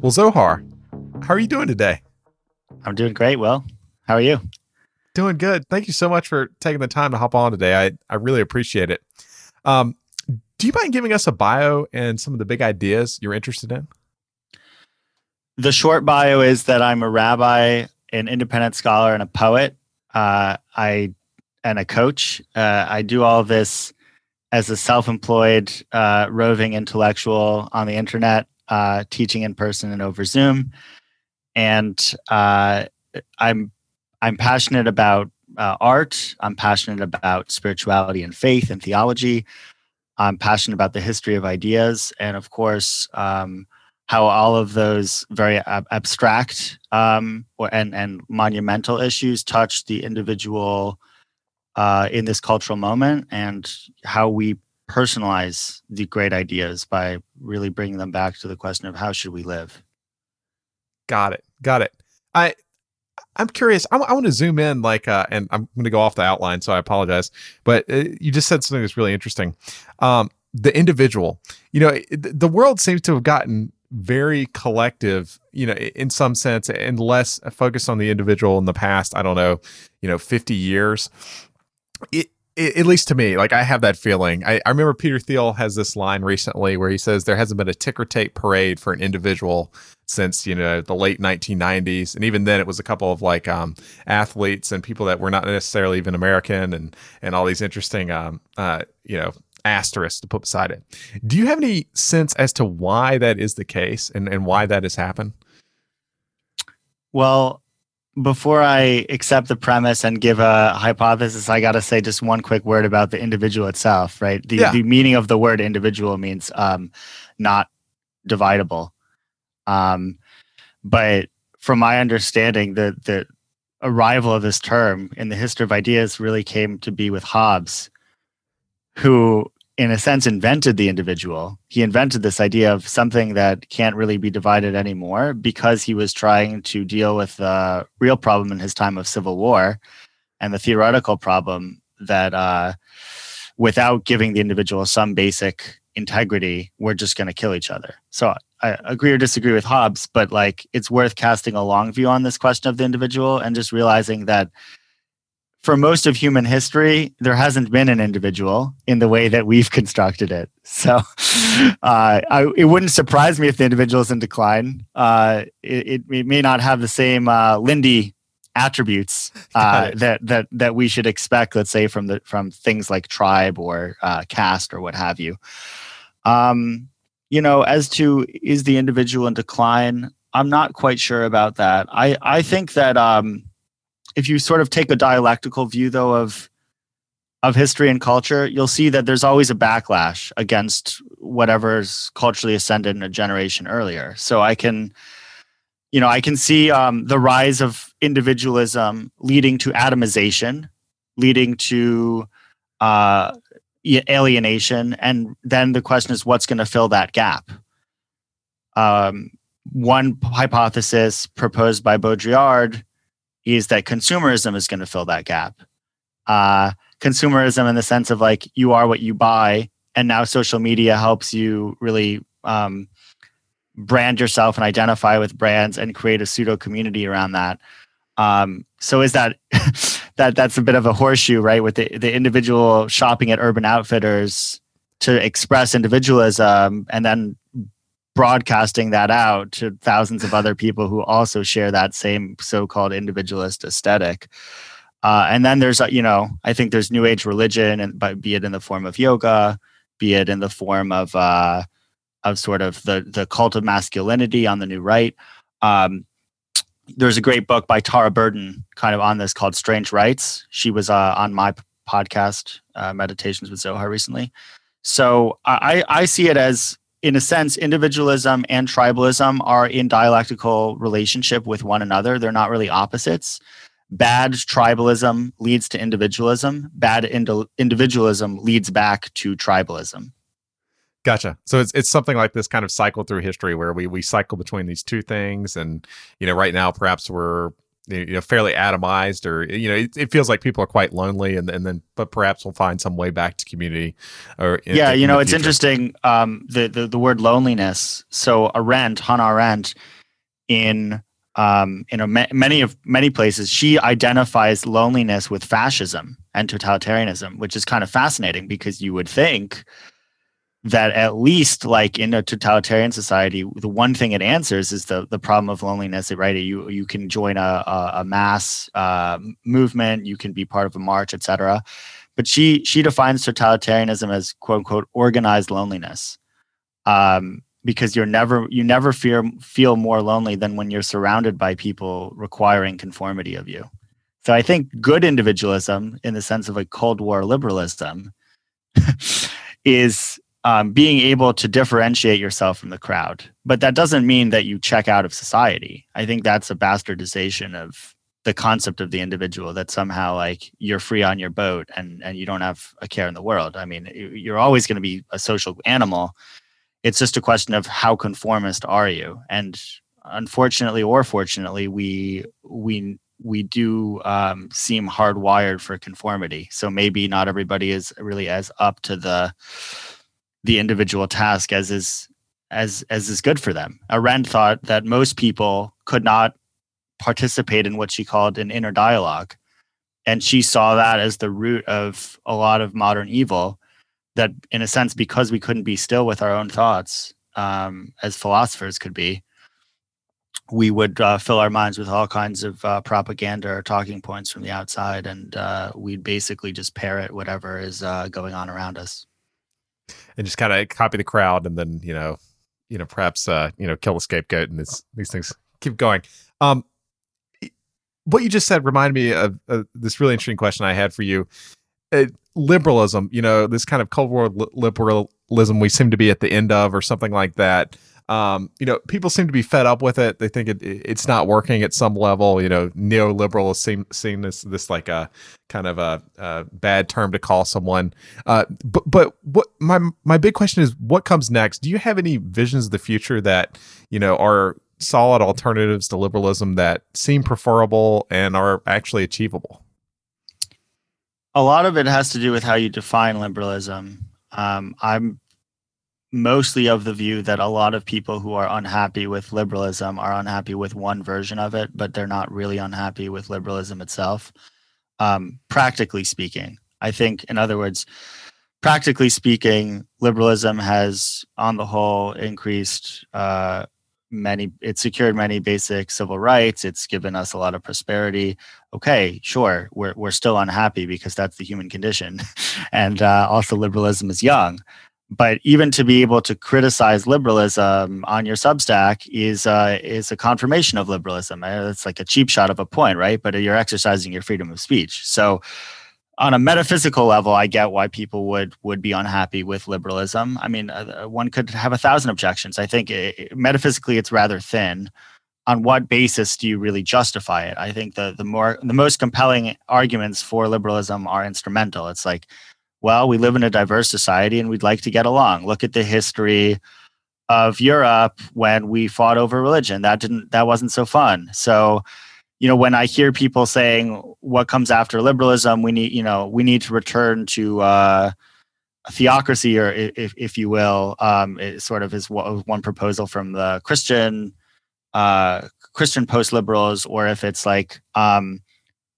Well, Zohar, how are you doing today? I'm doing great, Well, How are you? Doing good. Thank you so much for taking the time to hop on today. I, I really appreciate it. Um, do you mind giving us a bio and some of the big ideas you're interested in? The short bio is that I'm a rabbi, an independent scholar, and a poet. Uh, I and a coach. Uh, I do all this as a self-employed uh, roving intellectual on the internet uh, teaching in person and over Zoom. And uh, I'm I'm passionate about uh, art. I'm passionate about spirituality and faith and theology. I'm passionate about the history of ideas, and of course, um, how all of those very ab- abstract um, or, and and monumental issues touch the individual uh, in this cultural moment, and how we personalize the great ideas by really bringing them back to the question of how should we live. Got it. Got it. I I'm curious. I, I want to zoom in, like, uh, and I'm going to go off the outline, so I apologize. But uh, you just said something that's really interesting. Um, the individual. You know, the world seems to have gotten very collective. You know, in some sense, and less focused on the individual in the past. I don't know. You know, 50 years. It at least to me, like I have that feeling. I, I, remember Peter Thiel has this line recently where he says there hasn't been a ticker tape parade for an individual since you know the late 1990s, and even then it was a couple of like um, athletes and people that were not necessarily even American, and and all these interesting um, uh, you know asterisks to put beside it. Do you have any sense as to why that is the case and and why that has happened? Well, before I accept the premise and give a hypothesis, I got to say just one quick word about the individual itself, right? The, yeah. the meaning of the word individual means um, not dividable. Um, but from my understanding, the, the arrival of this term in the history of ideas really came to be with Hobbes, who in a sense invented the individual. He invented this idea of something that can't really be divided anymore because he was trying to deal with the real problem in his time of civil war and the theoretical problem that uh, without giving the individual some basic integrity we're just going to kill each other. So i agree or disagree with hobbes but like it's worth casting a long view on this question of the individual and just realizing that for most of human history, there hasn't been an individual in the way that we've constructed it. So uh, I, it wouldn't surprise me if the individual is in decline. Uh, it, it, may not have the same uh, Lindy attributes uh, that that that we should expect. Let's say from the from things like tribe or uh, caste or what have you. Um, you know, as to is the individual in decline, I'm not quite sure about that. I I think that. Um, if you sort of take a dialectical view though of of history and culture, you'll see that there's always a backlash against whatever's culturally ascended in a generation earlier. So I can, you know, I can see um, the rise of individualism leading to atomization, leading to uh, alienation, and then the question is, what's going to fill that gap? Um, one hypothesis proposed by Baudrillard is that consumerism is going to fill that gap. Uh, consumerism in the sense of like you are what you buy, and now social media helps you really um, brand yourself and identify with brands and create a pseudo community around that. Um, so is that that that's a bit of a horseshoe, right? With the the individual shopping at Urban Outfitters to express individualism, and then broadcasting that out to thousands of other people who also share that same so-called individualist aesthetic. Uh, and then there's, uh, you know, I think there's new age religion, and but be it in the form of yoga, be it in the form of uh, of sort of the the cult of masculinity on the new right. Um, there's a great book by Tara Burton, kind of on this called Strange Rites. She was uh, on my podcast, uh, Meditations with Zohar, recently. So I I see it as in a sense, individualism and tribalism are in dialectical relationship with one another. They're not really opposites. Bad tribalism leads to individualism. Bad indi- individualism leads back to tribalism. Gotcha. So it's it's something like this kind of cycle through history where we we cycle between these two things, and you know, right now perhaps we're you know fairly atomized, or you know, it, it feels like people are quite lonely, and and then but perhaps we'll find some way back to community. Or in, yeah, you know, it's future. interesting. Um, the, the the word loneliness. So Arendt, Hannah Arendt, in um, in a, many of many places, she identifies loneliness with fascism and totalitarianism, which is kind of fascinating because you would think that at least like in a totalitarian society, the one thing it answers is the the problem of loneliness. Right, you you can join a a, a mass uh, movement, you can be part of a march, etc. But she she defines totalitarianism as quote unquote organized loneliness, um, because you're never you never fear feel more lonely than when you're surrounded by people requiring conformity of you. So I think good individualism, in the sense of a Cold War liberalism, is um, being able to differentiate yourself from the crowd. But that doesn't mean that you check out of society. I think that's a bastardization of the concept of the individual that somehow like you're free on your boat and and you don't have a care in the world. I mean, you're always going to be a social animal. It's just a question of how conformist are you? And unfortunately or fortunately, we we we do um, seem hardwired for conformity. So maybe not everybody is really as up to the the individual task as is as as is good for them. Arendt thought that most people could not participate in what she called an inner dialogue, and she saw that as the root of a lot of modern evil. That, in a sense, because we couldn't be still with our own thoughts, um, as philosophers could be, we would uh, fill our minds with all kinds of uh, propaganda or talking points from the outside, and uh, we'd basically just parrot whatever is uh, going on around us and just kind of copy the crowd and then you know you know perhaps uh you know kill the scapegoat and this these things keep going. Um what you just said reminded me of, of this really interesting question i had for you. Uh, liberalism you know this kind of cold war li- liberalism we seem to be at the end of or something like that um, you know, people seem to be fed up with it. They think it, it's not working at some level. You know, neoliberal is seen, seen this this like a kind of a, a bad term to call someone. Uh, but but what my my big question is, what comes next? Do you have any visions of the future that you know are solid alternatives to liberalism that seem preferable and are actually achievable? A lot of it has to do with how you define liberalism. Um, I'm mostly of the view that a lot of people who are unhappy with liberalism are unhappy with one version of it, but they're not really unhappy with liberalism itself. Um, practically speaking, I think, in other words, practically speaking, liberalism has, on the whole, increased uh, many. It's secured many basic civil rights. It's given us a lot of prosperity. Okay, sure, we're we're still unhappy because that's the human condition, and uh, also liberalism is young but even to be able to criticize liberalism on your Substack is uh, is a confirmation of liberalism. Uh, it's like a cheap shot of a point, right? But uh, you're exercising your freedom of speech. So, on a metaphysical level, I get why people would would be unhappy with liberalism. I mean, uh, uh one could have a thousand objections. I think it, metaphysically, it's rather thin. On what basis do you really justify it? I think the the more the most compelling arguments for liberalism are instrumental. It's like well, we live in a diverse society and we'd like to get along. Look at the history of Europe when we fought over religion. That didn't that wasn't so fun. So, you know, when I hear people saying what comes after liberalism, we need, you know, we need to return to uh, theocracy, or if, if you will, um, it sort of is one proposal from the Christian uh, Christian post liberals, or if it's like um,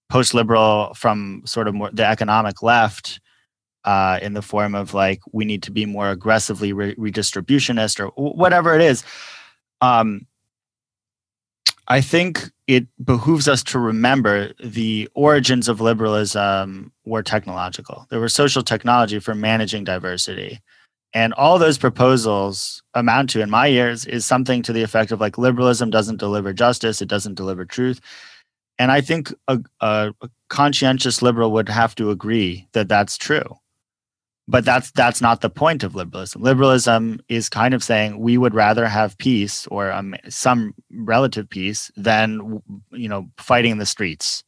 post liberal from sort of more the economic left uh, in the form of like we need to be more aggressively re- redistributionist or whatever it is. Um, I think it behooves us to remember the origins of liberalism were technological. There was social technology for managing diversity. And all those proposals amount to, in my ears, is something to the effect of like liberalism doesn't deliver justice, it doesn't deliver truth. And I think a, a conscientious liberal would have to agree that that's true but that's that's not the point of liberalism. Liberalism is kind of saying we would rather have peace or um, some relative peace than you know fighting in the streets.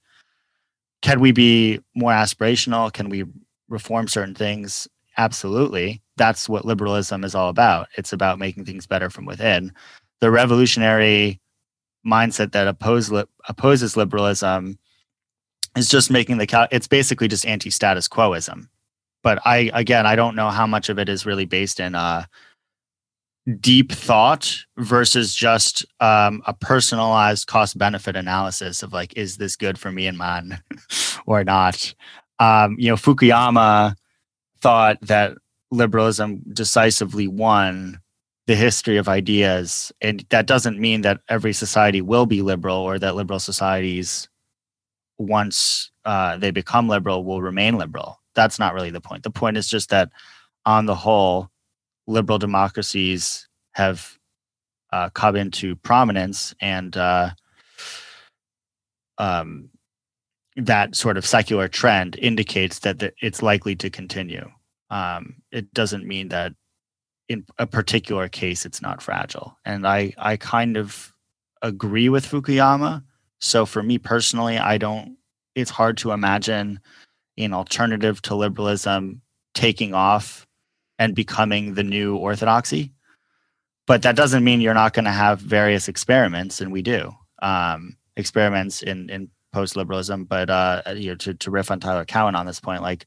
Can we be more aspirational? Can we reform certain things? Absolutely. That's what liberalism is all about. It's about making things better from within. The revolutionary mindset that oppose, opposes liberalism is just making the it's basically just anti-status quoism but I again I don't know how much of it is really based in uh, deep thought versus just um, a personalized cost benefit analysis of like is this good for me and mine or not. Um, you know, Fukuyama thought that liberalism decisively won the history of ideas, and that doesn't mean that every society will be liberal or that liberal societies once uh, they become liberal will remain liberal that's not really the point. The point is just that on the whole, liberal democracies have uh, come into prominence and uh, um, that sort of secular trend indicates that it's likely to continue. Um, it doesn't mean that in a particular case it's not fragile. And I, I kind of agree with Fukuyama. So for me personally, I don't, it's hard to imagine an alternative to liberalism taking off and becoming the new orthodoxy. But that doesn't mean you're not going to have various experiments, and we do um, experiments in in post liberalism. But uh, you know, to to riff on Tyler Cowen on this point, like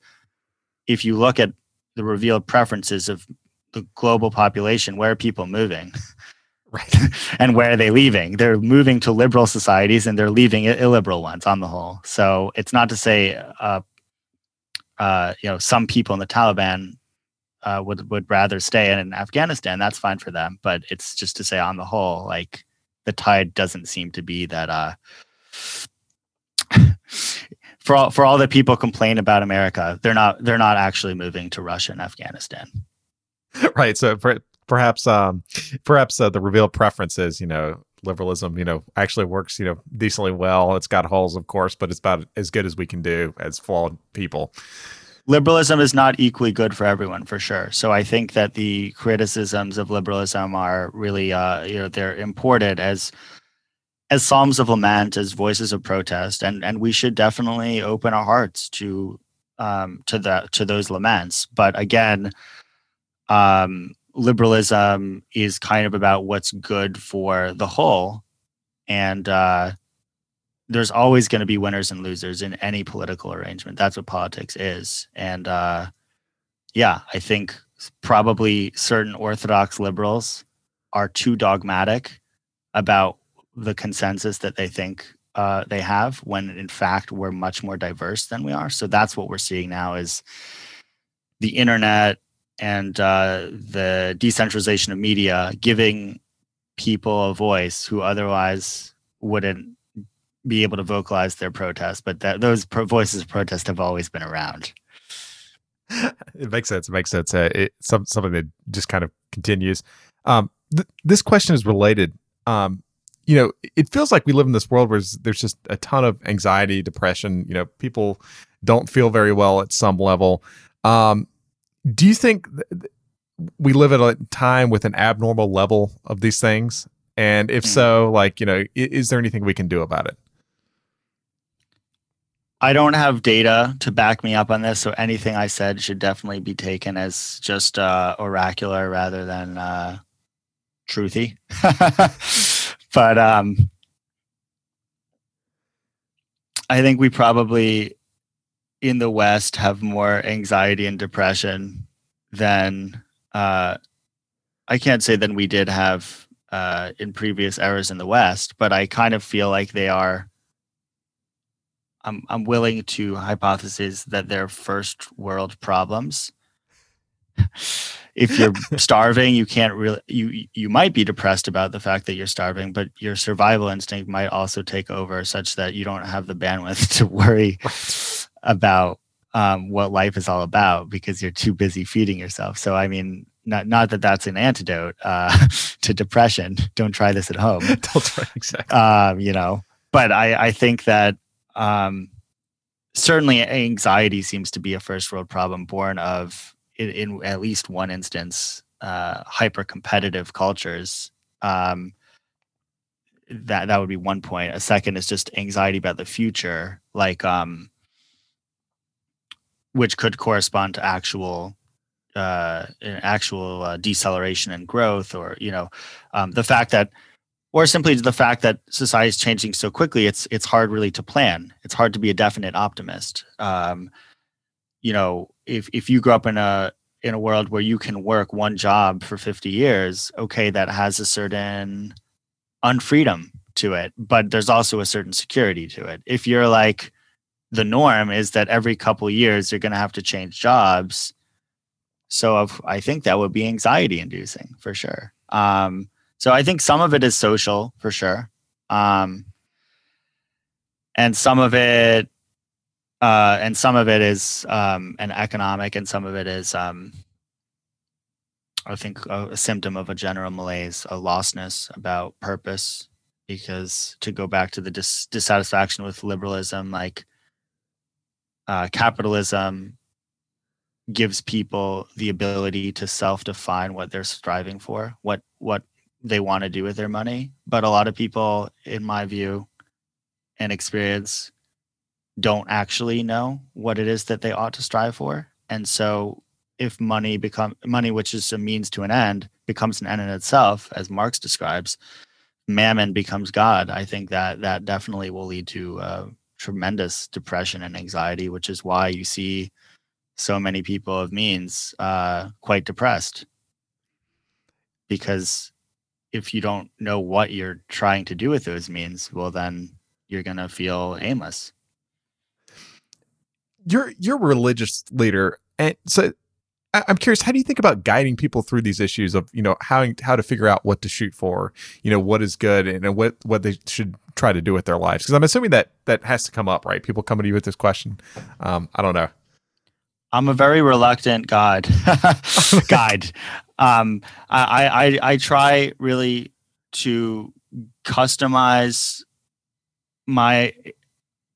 if you look at the revealed preferences of the global population, where are people moving? Right. and where are they leaving? They're moving to liberal societies and they're leaving illiberal ones on the whole. So it's not to say uh, uh, you know some people in the Taliban uh, would would rather stay in Afghanistan. That's fine for them, but it's just to say on the whole, like the tide doesn't seem to be that. Uh, for all for all the people complain about America, they're not they're not actually moving to Russia and Afghanistan. Right. So per, perhaps um, perhaps uh, the revealed preferences, you know, liberalism, you know, actually works, you know, decently well. It's got holes, of course, but it's about as good as we can do as flawed people. Liberalism is not equally good for everyone, for sure. So I think that the criticisms of liberalism are really, uh, you know, they're imported as as psalms of lament, as voices of protest, and and we should definitely open our hearts to um, to the to those laments. But again, um, liberalism is kind of about what's good for the whole. And uh, there's always going to be winners and losers in any political arrangement. That's what politics is. And uh, yeah i think probably certain orthodox liberals are too dogmatic about the consensus that they think uh, they have when in fact we're much more diverse than we are. So that's what we're seeing now is the internet and uh, the decentralization of media giving people a voice who otherwise wouldn't be able to vocalize their protest but that those pro- voices of protest have always been around. It makes sense it makes sense. Uh, it's some, something that just kind of continues. Um, th- this question is related. Um, you know it feels like we live in this world where there's just a ton of anxiety depression you know people don't feel very well at some level. Um, do you think we live at a time with an abnormal level of these things? And if hmm. so, like, you know, is there anything we can do about it? I don't have data to back me up on this, so anything I said should definitely be taken as just uh, oracular rather than uh, truthy. but um, I think we probably in the West have more anxiety and depression than uh, I can't say than we did have uh, in previous eras in the West, but I kind of feel like they are. I'm I'm willing to hypothesize that they're first world problems. if you're starving, you can't really you you might be depressed about the fact that you're starving, but your survival instinct might also take over such that you don't have the bandwidth to worry about um, what life is all about because you're too busy feeding yourself. So, I mean, not not that that's an antidote uh, to depression. Don't try this at home. Don't try exactly. Um, you know, but I I think that um, certainly anxiety seems to be a first world problem born of in, in at least one instance, uh, hyper competitive cultures. Um, that that would be one point. A second is just anxiety about the future, like um, which could correspond to actual uh, actual uh, deceleration and growth, or you know, um, the fact that, or simply the fact that society is changing so quickly, it's it's hard really to plan. It's hard to be a definite optimist. Um, you know, if if you grew up in a in a world where you can work one job for 50 years, okay, that has a certain unfreedom to it, but there's also a certain security to it. If you're like the norm is that every couple years you're going to have to change jobs, so I think that would be anxiety inducing for sure. Um, so I think some of it is social for sure. Um, and some of it, uh, and some of it is um, an economic, and some of it is, um, I think, a, a symptom of a general malaise, a lostness about purpose. Because to go back to the dis- dissatisfaction with liberalism, like uh, capitalism gives people the ability to self-define what they're striving for, what what they want to do with their money. But a lot of people, in my view and experience, don't actually know what it is that they ought to strive for. And so if money become money, which is a means to an end, becomes an end in itself, as Marx describes, mammon becomes God. I think that that definitely will lead to uh, tremendous depression and anxiety, which is why you see so many people of means uh, quite depressed. Because if you don't know what you're trying to do with those means well then you're going to feel aimless. You're you're a religious leader and so i'm curious how do you think about guiding people through these issues of you know how how to figure out what to shoot for you know what is good and what what they should try to do with their lives because i'm assuming that that has to come up right people coming to you with this question um, i don't know I'm a very reluctant guide. guide. Um, I, I I try really to customize my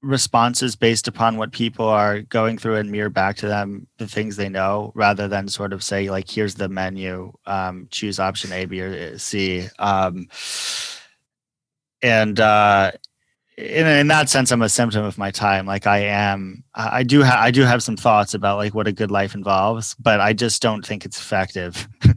responses based upon what people are going through and mirror back to them the things they know rather than sort of say like here's the menu um, choose option a b or c um, and uh, in, in that sense, I'm a symptom of my time. Like I am, I do have, I do have some thoughts about like what a good life involves, but I just don't think it's effective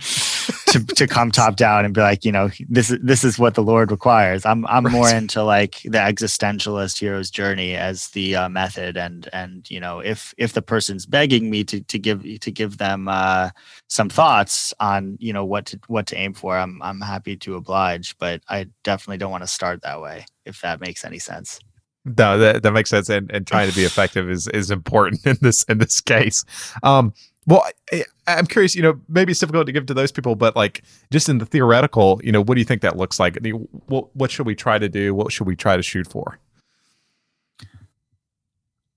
to, to come top down and be like, you know, this is, this is what the Lord requires. I'm, I'm right. more into like the existentialist hero's journey as the uh, method. And, and, you know, if, if the person's begging me to, to give, to give them uh, some thoughts on, you know, what to, what to aim for, I'm, I'm happy to oblige, but I definitely don't want to start that way if that makes any sense. No, that, that makes sense. And, and trying to be effective is, is important in this, in this case. Um, well, I, am curious, you know, maybe it's difficult to give to those people, but like just in the theoretical, you know, what do you think that looks like? i what, what should we try to do? What should we try to shoot for?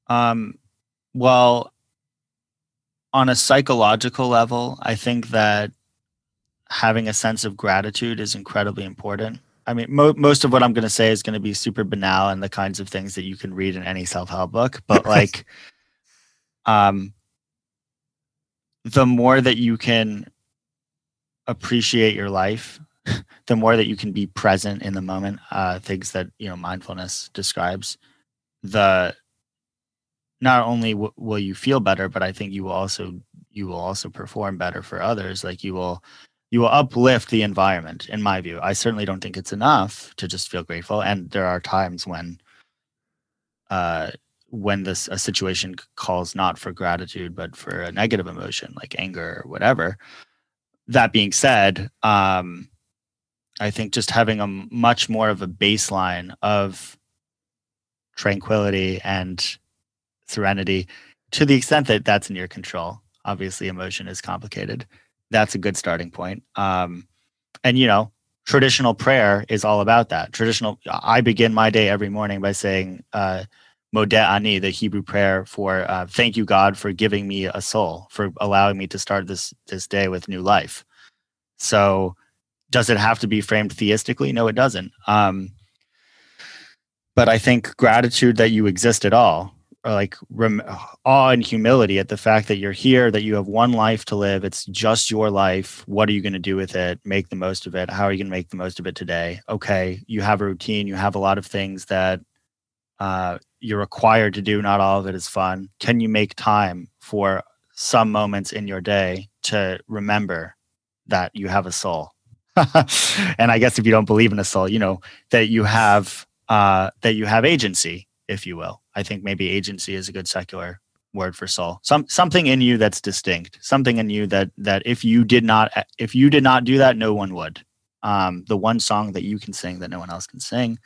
Um, well, on a psychological level, I think that having a sense of gratitude is incredibly important. I mean, mo- most of what I'm going to say is going to be super banal and the kinds of things that you can read in any self help book. But like, um, the more that you can appreciate your life, the more that you can be present in the moment. Uh, things that you know mindfulness describes. The not only w- will you feel better, but I think you will also you will also perform better for others. Like you will you will uplift the environment in my view i certainly don't think it's enough to just feel grateful and there are times when uh when this a situation calls not for gratitude but for a negative emotion like anger or whatever that being said um i think just having a much more of a baseline of tranquility and serenity to the extent that that's in your control obviously emotion is complicated that's a good starting point. Um, and you know, traditional prayer is all about that. Traditional, I begin my day every morning by saying, uh, Modeh Ani, the Hebrew prayer for uh, thank you God for giving me a soul, for allowing me to start this this day with new life. So, does it have to be framed theistically? No, it doesn't. Um, but I think gratitude that you exist at all like rem- awe and humility at the fact that you're here, that you have one life to live. It's just your life. What are you going to do with it? Make the most of it. How are you going to make the most of it today? Okay, you have a routine. You have a lot of things that uh, you're required to do. Not all of it is fun. Can you make time for some moments in your day to remember that you have a soul? and I guess if you don't believe in a soul, you know that you have uh, that you have agency, if you will. I think maybe agency is a good secular word for soul. Some something in you that's distinct. Something in you that that if you did not if you did not do that, no one would. Um, the one song that you can sing that no one else can sing.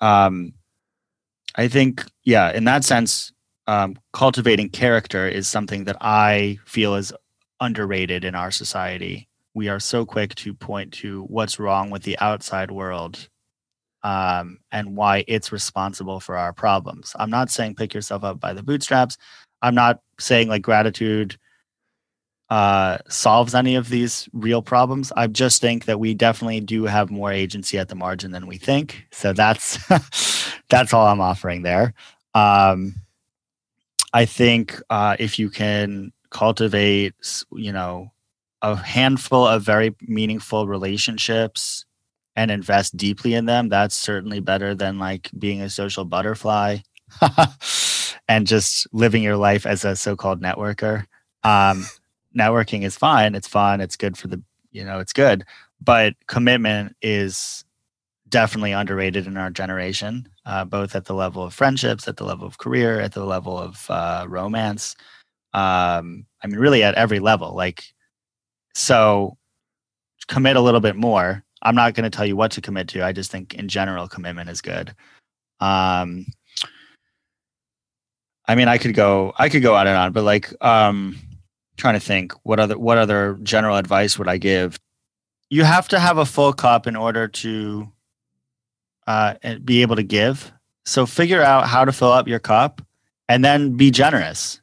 Um, I think, yeah, in that sense, um, cultivating character is something that I feel is underrated in our society. We are so quick to point to what's wrong with the outside world um, and why it's responsible for our problems. I'm not saying pick yourself up by the bootstraps. I'm not saying like gratitude uh, solves any of these real problems. I just think that we definitely do have more agency at the margin than we think. So that's that's all I'm offering there. Um, I think uh, if you can cultivate, you know, a handful of very meaningful relationships and invest deeply in them, that's certainly better than like being a social butterfly and just living your life as a so-called networker. Um, networking is fine. It's fun. It's good for the, you know, it's good. But commitment is definitely underrated in our generation, uh, both at the level of friendships, at the level of career, at the level of uh, romance. Um, I mean, really at every level. Like, so commit a little bit more. I'm not going to tell you what to commit to. I just think in general, commitment is good. Um, I mean, I could go, I could go on and on, but like, um, trying to think what other what other general advice would I give? You have to have a full cup in order to uh, be able to give. So figure out how to fill up your cup, and then be generous.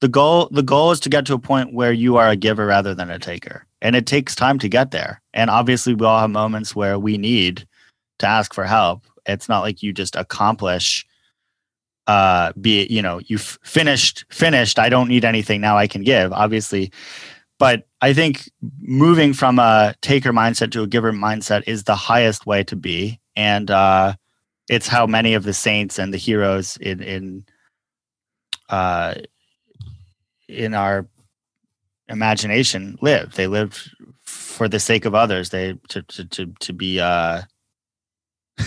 The goal the goal is to get to a point where you are a giver rather than a taker, and it takes time to get there. And obviously, we all have moments where we need to ask for help. It's not like you just accomplish uh, be you know you've finished finished i don't need anything now i can give obviously. But i think moving from a taker mindset to a giver mindset is the highest way to be. And uh, it's how many of the saints and the heroes in in uh, in our imagination live. They live for the sake of others. They to to to, to be uh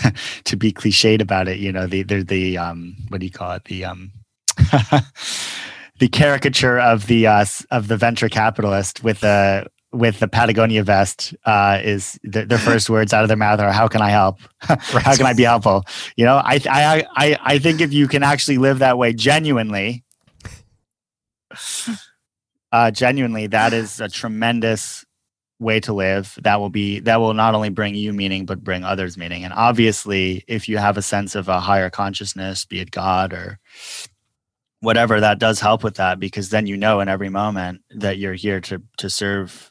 to be cliched about it, you know, the the the um what do you call it? The um the caricature of the uh of the venture capitalist with the with the Patagonia vest uh, is the, their first words out of their mouth are "How can I help? How can I be helpful?" You know, I, I I I think if you can actually live that way genuinely, uh, genuinely, that is a tremendous way to live that will be that will not only bring you meaning but bring others meaning. And obviously if you have a sense of a higher consciousness be it god or whatever that does help with that because then you know in every moment that you're here to to serve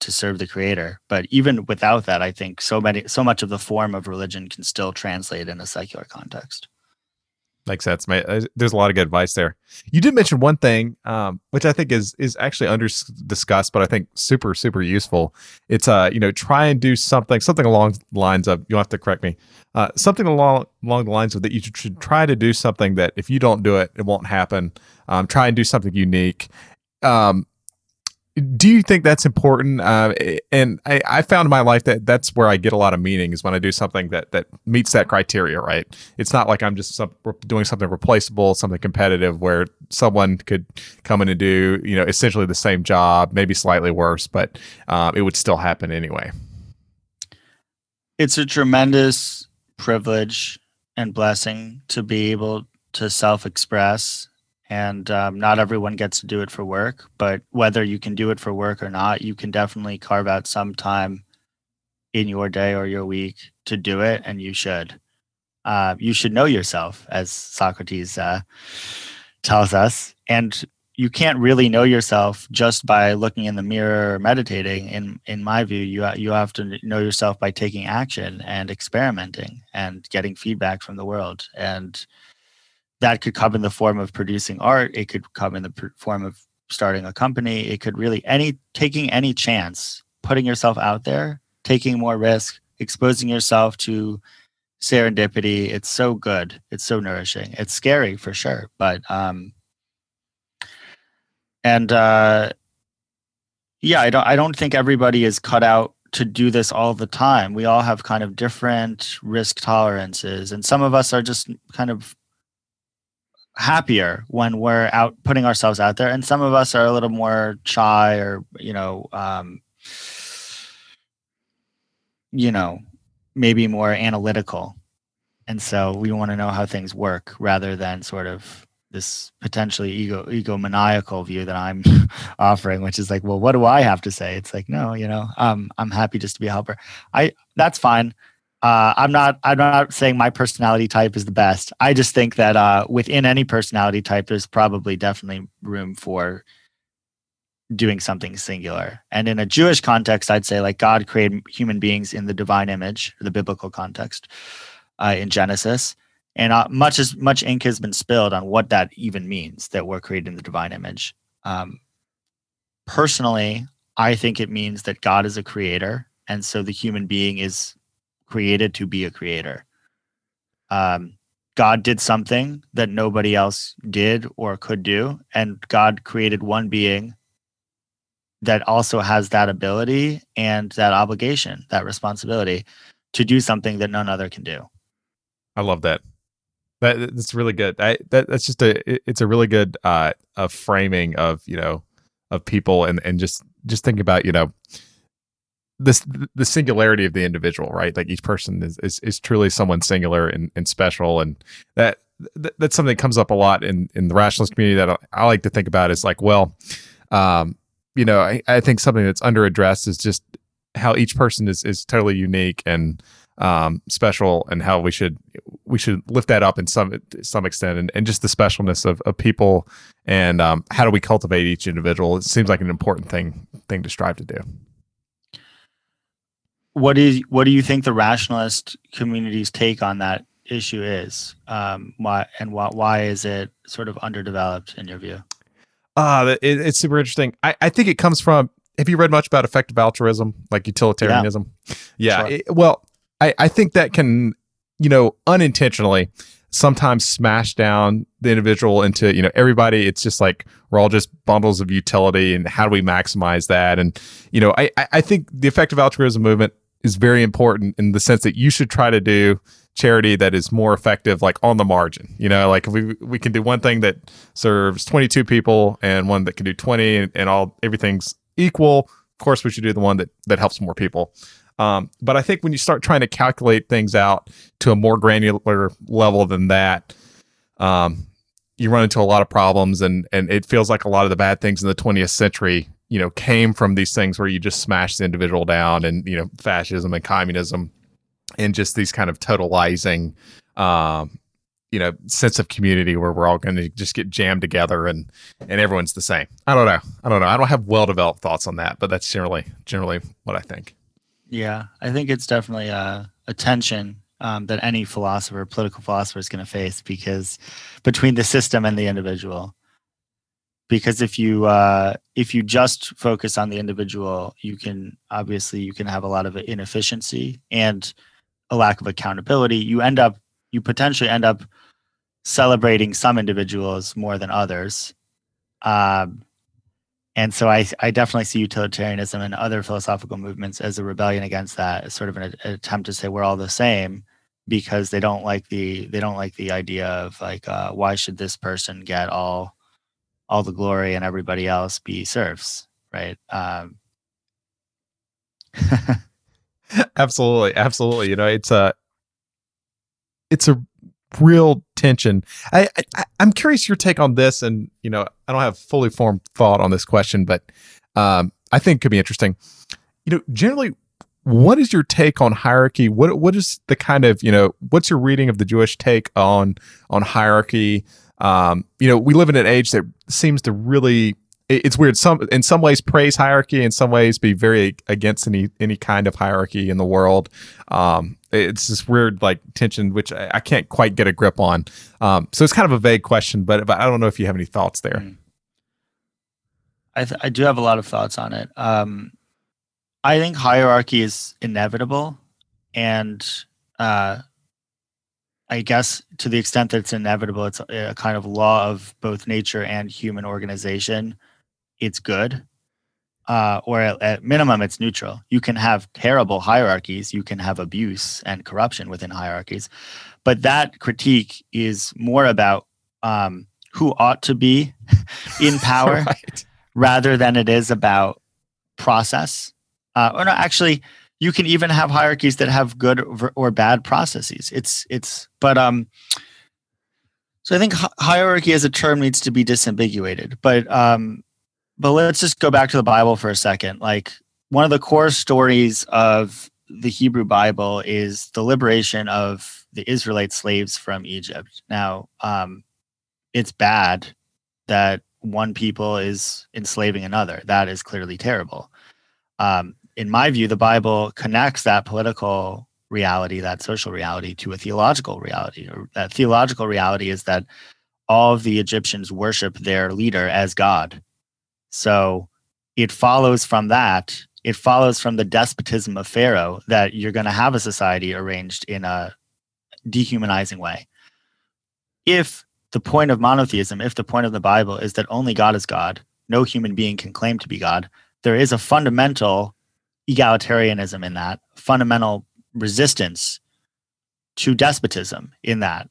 to serve the creator. But even without that i think so many so much of the form of religion can still translate in a secular context Makes sense. Uh, there's a lot of good advice there. You did mention one thing, um, which I think is is actually under discussed, but I think super super useful. It's uh you know try and do something something along the lines of you'll have to correct me, uh, something along along the lines of that you should try to do something that if you don't do it, it won't happen. Um, try and do something unique. Um, do you think that's important? Uh, and I, I found in my life that that's where I get a lot of meaning is when I do something that that meets that criteria. Right? It's not like I'm just some, doing something replaceable, something competitive, where someone could come in and do you know essentially the same job, maybe slightly worse, but um, it would still happen anyway. It's a tremendous privilege and blessing to be able to self-express and um, not everyone gets to do it for work but whether you can do it for work or not you can definitely carve out some time in your day or your week to do it and you should. Uh, you should know yourself as socrates uh, tells us and you can't really know yourself just by looking in the mirror or meditating. In in my view you you have to know yourself by taking action and experimenting and getting feedback from the world. And that could come in the form of producing art it could come in the form of starting a company it could really any taking any chance putting yourself out there taking more risk exposing yourself to serendipity it's so good it's so nourishing it's scary for sure but um and uh, yeah, I don't I don't think everybody is cut out to do this all the time. We all have kind of different risk tolerances, and some of us are just kind of happier when we're out putting ourselves out there, and some of us are a little more shy or you know, um, you know, maybe more analytical, and so we want to know how things work rather than sort of this potentially ego egomaniacal view that I'm offering, which is like, well, what do I have to say? It's like, no, you know, um, I'm happy just to be a helper. I that's fine. Uh, I'm not. I'm not saying my personality type is the best. I just think that uh, within any personality type, there's probably definitely room for doing something singular. And in a Jewish context, I'd say like God created human beings in the divine image, the biblical context, uh, in Genesis and uh, much as much ink has been spilled on what that even means that we're created in the divine image um, personally i think it means that god is a creator and so the human being is created to be a creator. Um, god did something that nobody else did or could do and god created one being that also has that ability and that obligation that responsibility to do something that none other can do. I love that. That, that's really good. I, that, that's just a it's a really good uh, a framing of you know of people and and just just think about you know this the singularity of the individual right? Like each person is is, is truly someone singular and, and special and that, that that's something that comes up a lot in in the rationalist community that I, like to think about is like well um you know I, I think something that's under addressed is just how each person is is totally unique and um, special and how we should we should lift that up in some some extent and, and just the specialness of, of people and um, how do we cultivate each individual? It seems like an important thing thing to strive to do what is what do you think the rationalist community's take on that issue is um, why and why, why is it sort of underdeveloped in your view uh it, it's super interesting I, I think it comes from have you read much about effective altruism like utilitarianism yeah, yeah sure. it, well I, I think that can, you know, unintentionally sometimes smash down the individual into, you know, everybody. It's just like we're all just bundles of utility and how do we maximize that? And, you know, I, I think the effective altruism movement is very important in the sense that you should try to do charity that is more effective like on the margin you know? Like we we can do one thing that serves 22 people and one that can do 20 and, and all everything's equal of course we should do the one that that helps more people. Um, but I think when you start trying to calculate things out to a more granular level than that, um, you run into a lot of problems, and and it feels like a lot of the bad things in the 20th century, you know, came from these things where you just smash the individual down, and you know, fascism and communism, and just these kind of totalizing, um, you know, sense of community where we're all going to just get jammed together and and everyone's the same. I don't know. I don't know. I don't have well developed thoughts on that, but that's generally generally what I think. Yeah, I think it's definitely a, a tension um, that any philosopher, political philosopher, is going to face because between the system and the individual. Because if you uh, if you just focus on the individual, you can obviously you can have a lot of inefficiency and a lack of accountability. You end up you potentially end up celebrating some individuals more than others. Um, and so I, I definitely see utilitarianism and other philosophical movements as a rebellion against that sort of an, an, attempt to say we're all the same because they don't like the they don't like the idea of like uh, why should this person get all all the glory and everybody else be serfs right um, absolutely absolutely you know it's a it's a real tension. I, I am curious your take on this, and you know I don't have fully formed thought on this question, but um, I think could be interesting. You know, generally, what is your take on hierarchy? What what is the kind of you know what's your reading of the Jewish take on on hierarchy? Um, you know, we live in an age that seems to really it's weird. Some in some ways praise hierarchy, in some ways be very against any any kind of hierarchy in the world. Um, it's this weird like tension which I, I can't quite get a grip on. Um, so it's kind of a vague question, but but I don't know if you have any thoughts there. Mm. I th- I do have a lot of thoughts on it. Um, I think hierarchy is inevitable, and uh, I guess to the extent that it's inevitable, it's a kind of law of both nature and human organization it's good. Uh, or at, at, minimum it's neutral. You can have terrible hierarchies you can have abuse and corruption within hierarchies but that critique is more about um, who ought to be in power right. rather than it is about process. Uh, or no actually you can even have hierarchies that have good or bad processes it's it's but um so i think hierarchy as a term needs to be disambiguated but um but let's just go back to the Bible for a second. Like one of the core stories of the Hebrew Bible is the liberation of the Israelite slaves from Egypt. Now, um, it's bad that one people is enslaving another. That is clearly terrible. Um, in my view, the Bible connects that political reality, that social reality, to a theological reality. Or that theological reality is that all of the Egyptians worship their leader as God. So it follows from that, it follows from the despotism of Pharaoh that you're going to have a society arranged in a dehumanizing way. If the point of monotheism, if the point of the Bible is that only God is God, no human being can claim to be God, there is a fundamental egalitarianism in that, fundamental resistance to despotism in that.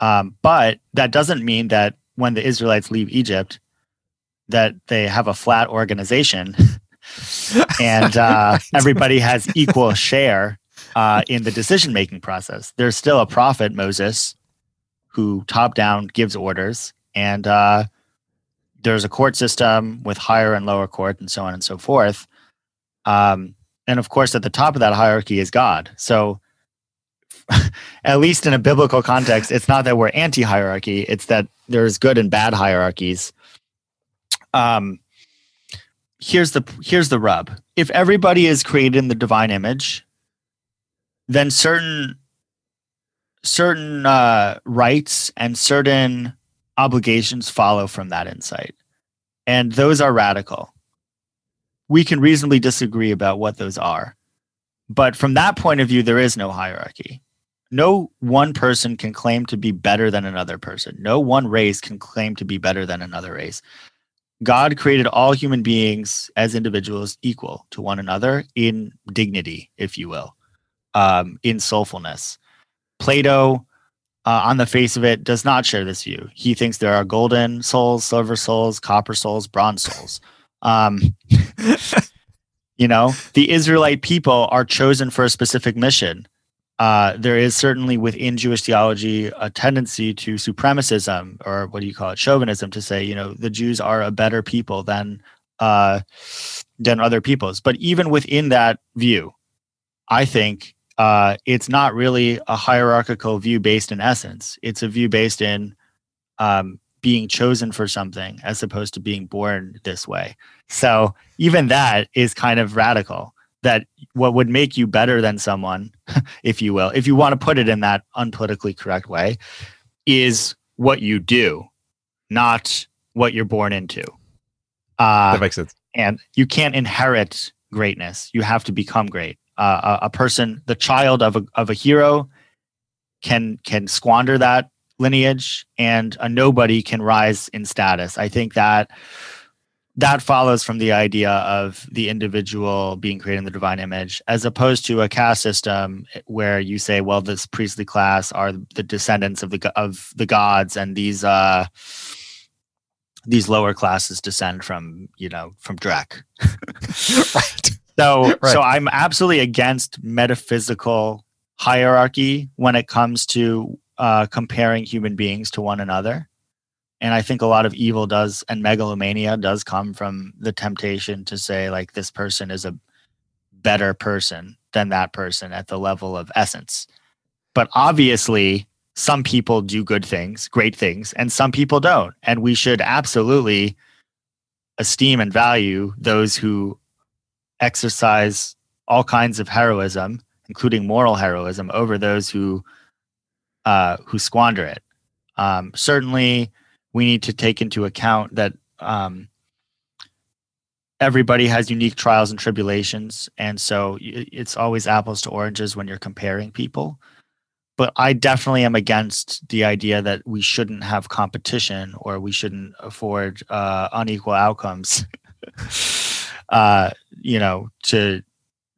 Um, but that doesn't mean that when the Israelites leave Egypt, that they have a flat organization and uh, everybody has equal share uh, in the decision making process. There's still a prophet, Moses, who top down gives orders, and uh, there's a court system with higher and lower court, and so on and so forth. Um, and of course, at the top of that hierarchy is God. So, at least in a biblical context, it's not that we're anti hierarchy, it's that there's good and bad hierarchies um, here's the here's the rub. If everybody is created in the divine image, then certain certain uh, rights and certain obligations follow from that insight, and those are radical. We can reasonably disagree about what those are, but from that point of view, there is no hierarchy. No one person can claim to be better than another person. No one race can claim to be better than another race. God created all human beings as individuals equal to one another in dignity, if you will, um, in soulfulness. Plato, uh, on the face of it, does not share this view. He thinks there are golden souls, silver souls, copper souls, bronze souls. Um, you know, the Israelite people are chosen for a specific mission uh, there is certainly within Jewish theology a tendency to supremacism, or what do you call it, chauvinism, to say you know the Jews are a better people than uh, than other peoples. But even within that view, I think uh, it's not really a hierarchical view based in essence. It's a view based in um, being chosen for something as opposed to being born this way. So even that is kind of radical that what would make you better than someone, if you will, if you want to put it in that unpolitically correct way, is what you do, not what you're born into. Uh, that makes sense. And you can't inherit greatness. You have to become great. Uh, a, a, person, the child of a of a hero, can can squander that lineage, and a nobody can rise in status. I think that that follows from the idea of the individual being created in the divine image, as opposed to a caste system where you say, well, this priestly class are the descendants of the of the gods, and these uh, these lower classes descend from you know from Drek. right. So right. so I'm absolutely against metaphysical hierarchy when it comes to uh, comparing human beings to one another. And I think a lot of evil does and megalomania does come from the temptation to say, like, this person is a better person than that person at the level of essence. But obviously, some people do good things, great things, and some people don't. And we should absolutely esteem and value those who exercise all kinds of heroism, including moral heroism, over those who uh, who squander it. Um, certainly, we need to take into account that um, everybody has unique trials and tribulations, and so it's always apples to oranges when you're comparing people but I definitely am against the idea that we shouldn't have competition or we shouldn't afford uh, unequal outcomes. uh, you know, to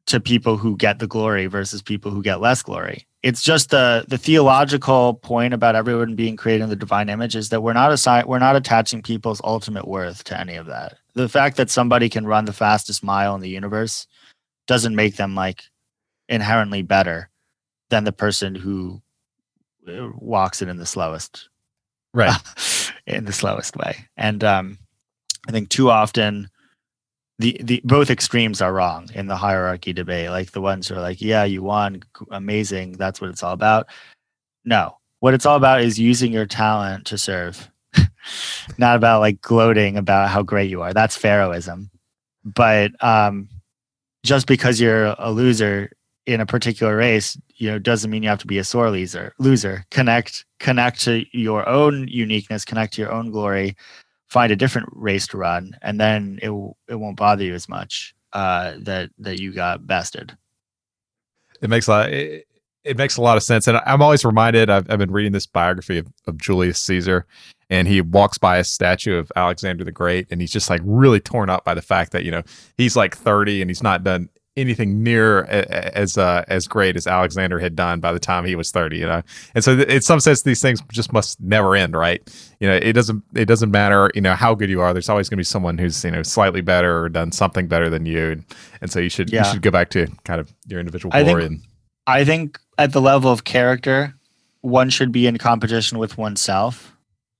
to people who get the glory versus people who get less glory. It's just the the theological point about everyone being created in the divine image is that we're not assign we're not attaching people's ultimate worth to any of that. The fact that somebody can run the fastest mile in the universe doesn't make them like inherently better than the person who uh, walks it in the slowest. Right. In the slowest way. And um i think too often the the both extremes are wrong in the hierarchy debate. Like the ones who are like yeah you won amazing that's what it's all about. No. What it's all about is using your talent to serve. Not about like gloating about how great you are. That's pharaohism. But um just because you're a loser in a particular race, you know, doesn't mean you have to be a sore loser. Loser. Connect, connect to your own uniqueness, connect to your own glory, find a different race to run, and then it it won't bother you as much uh, that that you got bested. It makes a lot. It, it makes a lot of sense, and I'm always reminded. I've, I've been reading this biography of, of Julius Caesar, and he walks by a statue of Alexander the Great, and he's just like really torn up by the fact that you know he's like 30 and he's not done anything near as uh, as great as Alexander had done by the time he was 30 you know? And so in some sense these things just must never end right? You know it doesn't it doesn't matter you know how good you are there's always going to be someone who's you know slightly better or done something better than you. And, and so you should yeah. you should go back to kind of your individual I glory think, and I think at the level of character one should be in competition with oneself.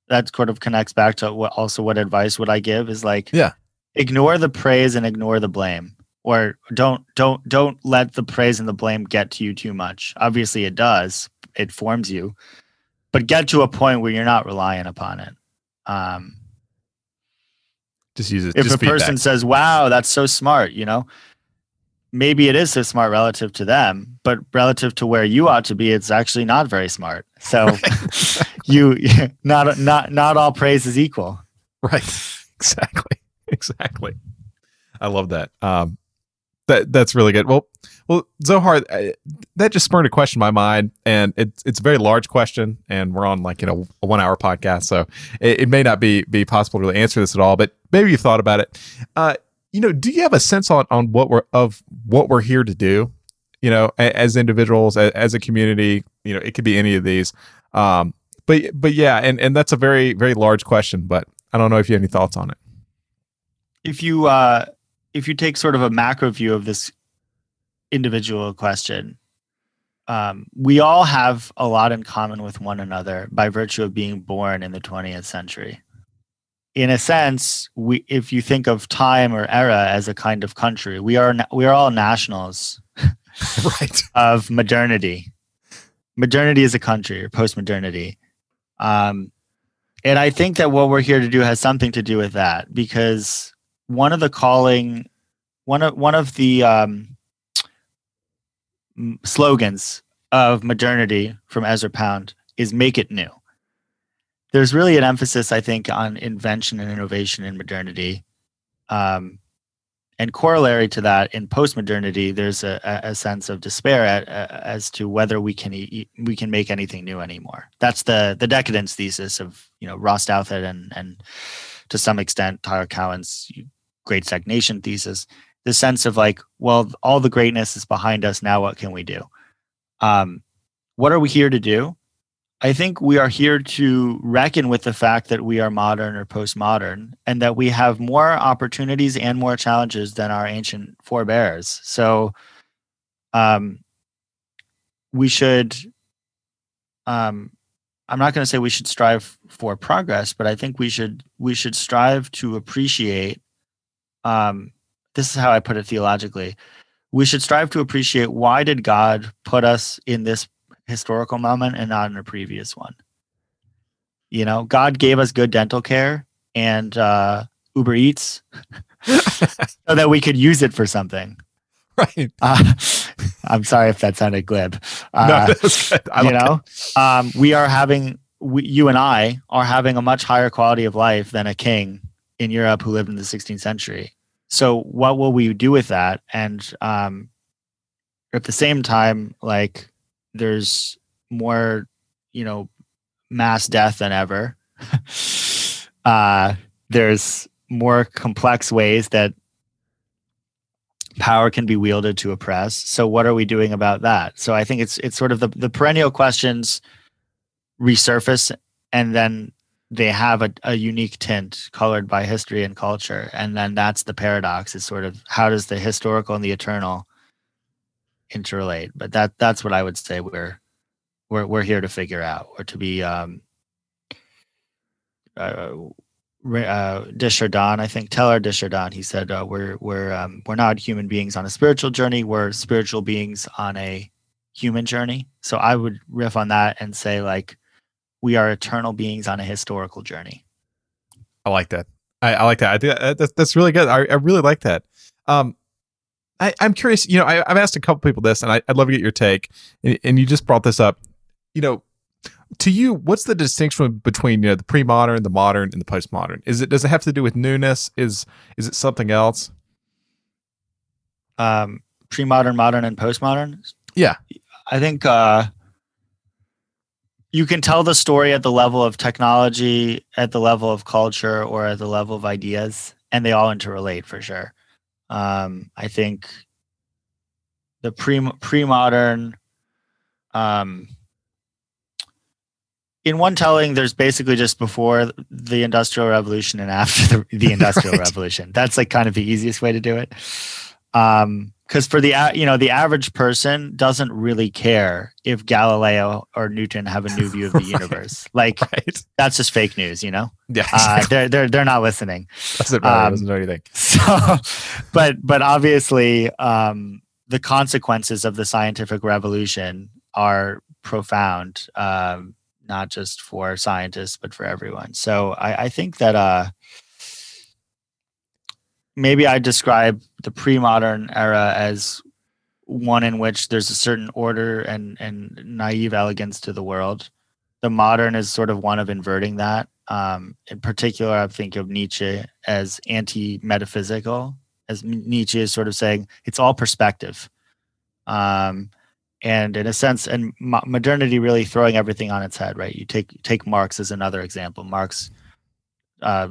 That sort of connects back to what also what advice would I give is like yeah. ignore the praise and ignore the blame or don't don't don't let the praise and the blame get to you too much. Obviously it does. It forms you but get to a point where you're not relying upon it. Um just use it if a person says wow that's so smart you know maybe it is so smart relative to them but relative to where you ought to be it's actually not very smart. So you not not not all praise is equal. Right. Exactly. Exactly. I love that. Um that that's really good. Well, well, Zohar, that just spurred a question in my mind, and it's it's a very large question, and we're on like you know a one hour podcast, so it, it may not be be possible to really answer this at all, but maybe you've thought about it. Uh, you know, do you have a sense on on what we're of what we're here to do? You know, as individuals, as, as a community, you know, it could be any of these. Um, but but yeah, and and that's a very very large question, but I don't know if you have any thoughts on it. If you uh if you take sort of a macro view of this individual question, um, we all have a lot in common with one another by virtue of being born in the 20th century. In a sense, we, if you think of time or era as a kind of country, we are we are all nationals, right, of modernity. Modernity is a country or post-modernity, um, and I think that what we're here to do has something to do with that because one of the calling one of one of the um, slogans of modernity from Ezra Pound is "Make it new." There's really an emphasis, I think, on invention and innovation in modernity, um, and corollary to that, in postmodernity, there's a, a sense of despair at, uh, as to whether we can e- we can make anything new anymore. That's the the decadence thesis of you know Ross Douthat and and to some extent Tyler Cowen's great stagnation thesis the sense of like well all the greatness is behind us now what can we do? Um, what are we here to do? I think we are here to reckon with the fact that we are modern or postmodern and that we have more opportunities and more challenges than our ancient forebears. So um, we should um, i'm not going to say we should strive for progress but i think we should we should strive to appreciate um, this is how I put it theologically. We should strive to appreciate why did God put us in this historical moment and not in a previous one. You know, God gave us good dental care and uh, Uber Eats so that we could use it for something. Right. Uh, I'm sorry if that sounded glib. Uh, no, that's good. I you like know, um, we are having we, you and I are having a much higher quality of life than a king in Europe who lived in the 16th century. So what will we do with that? And um, at the same time, like there's more, you know, mass death than ever. uh, there's more complex ways that power can be wielded to oppress. So what are we doing about that? So I think it's it's sort of the, the perennial questions resurface and then they have a, a unique tint colored by history and culture. And then that's the paradox is sort of how does the historical and the eternal interrelate? But that that's what I would say we're we're we're here to figure out or to be um uh, uh, Desjardins, I think Teilhard de Chardin, he said, uh, "We're we're um, we're not human beings on a spiritual journey. We're spiritual beings on a human journey." So I would riff on that and say, like, we are eternal beings on a historical journey. I like that. I, I like that. I think that, that's that's really good. I, I really like that. Um, I, am curious. You know, I, have asked a couple people this, and I, would love to get your take. And, and you just brought this up. You know, to you, what's the distinction between you know the pre-modern, the modern, and the postmodern? Is it does it have to do with newness? Is is it something else? Um, pre-modern, modern, and postmodern. Yeah, I think uh, you can tell the story at the level of technology, at the level of culture, or at the level of ideas, and they all interrelate for sure. Um, I think the pre pre-modern um, in one telling, there's basically just before the Industrial Revolution and after the, the Industrial right. Revolution. That's like kind of the easiest way to do it. Um, because for the you know the average person doesn't really care if Galileo or Newton have a new view of the universe. Like right. that's just fake news, you know. Yeah, uh, they're they're they're not listening. Doesn't matter. Um, doesn't know anything. So, but but obviously, um, the consequences of the scientific revolution are profound. Um, not just for scientists but for everyone. So I, I think that uh, maybe I describe the pre-modern era as one in which there's a certain order and and naive elegance to the world. The modern is sort of one of inverting that. Um, in particular, I think of Nietzsche as anti-metaphysical, as Nietzsche is sort of saying it's all perspective. Um, and in a sense and mo- modernity really throwing everything on its head right you take take marx as another example marx uh,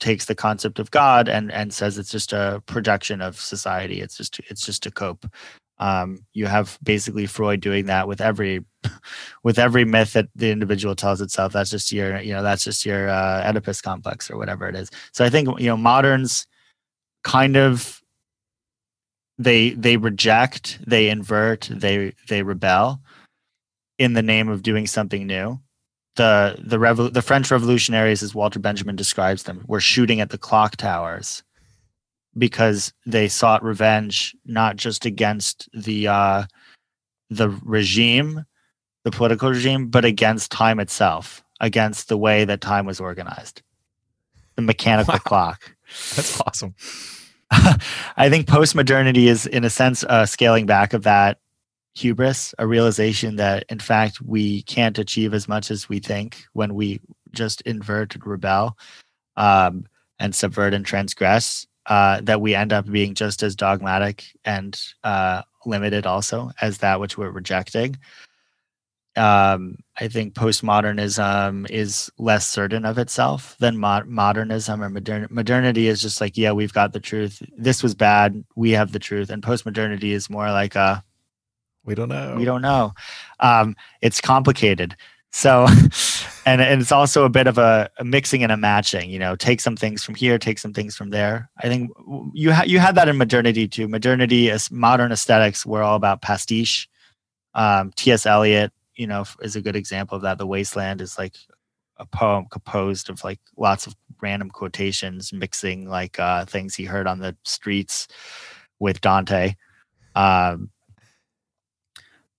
takes the concept of god and and says it's just a projection of society. It's just it's just a cope. Um, you have basically freud doing that with every with every myth that the individual tells itself. That's just your you know that's just your uh, oedipus complex or whatever it is. So i think you know moderns kind of they they reject they invert they they rebel in the name of doing something new the the revol- the french revolutionaries as walter benjamin describes them were shooting at the clock towers because they sought revenge not just against the uh the regime the political regime but against time itself against the way that time was organized. The mechanical wow. clock. That's awesome. I think postmodernity is, in a sense, a scaling back of that hubris, a realization that, in fact, we can't achieve as much as we think when we just invert and rebel um, and subvert and transgress, uh, that we end up being just as dogmatic and uh, limited also as that which we're rejecting um, I think postmodernism is less certain of itself than mo- modernism or modern- modernity is just like, yeah, we've got the truth. This was bad. We have the truth. And postmodernity is more like a, we don't know. We don't know. Um, it's complicated. So, and, and it's also a bit of a, a, mixing and a matching, you know, take some things from here, take some things from there. I think you, ha- you had that in modernity too. Modernity as modern aesthetics were all about pastiche. Um, T.S. Eliot you know is a good example of that the wasteland is like a poem composed of like lots of random quotations mixing like uh, things he heard on the streets with dante um,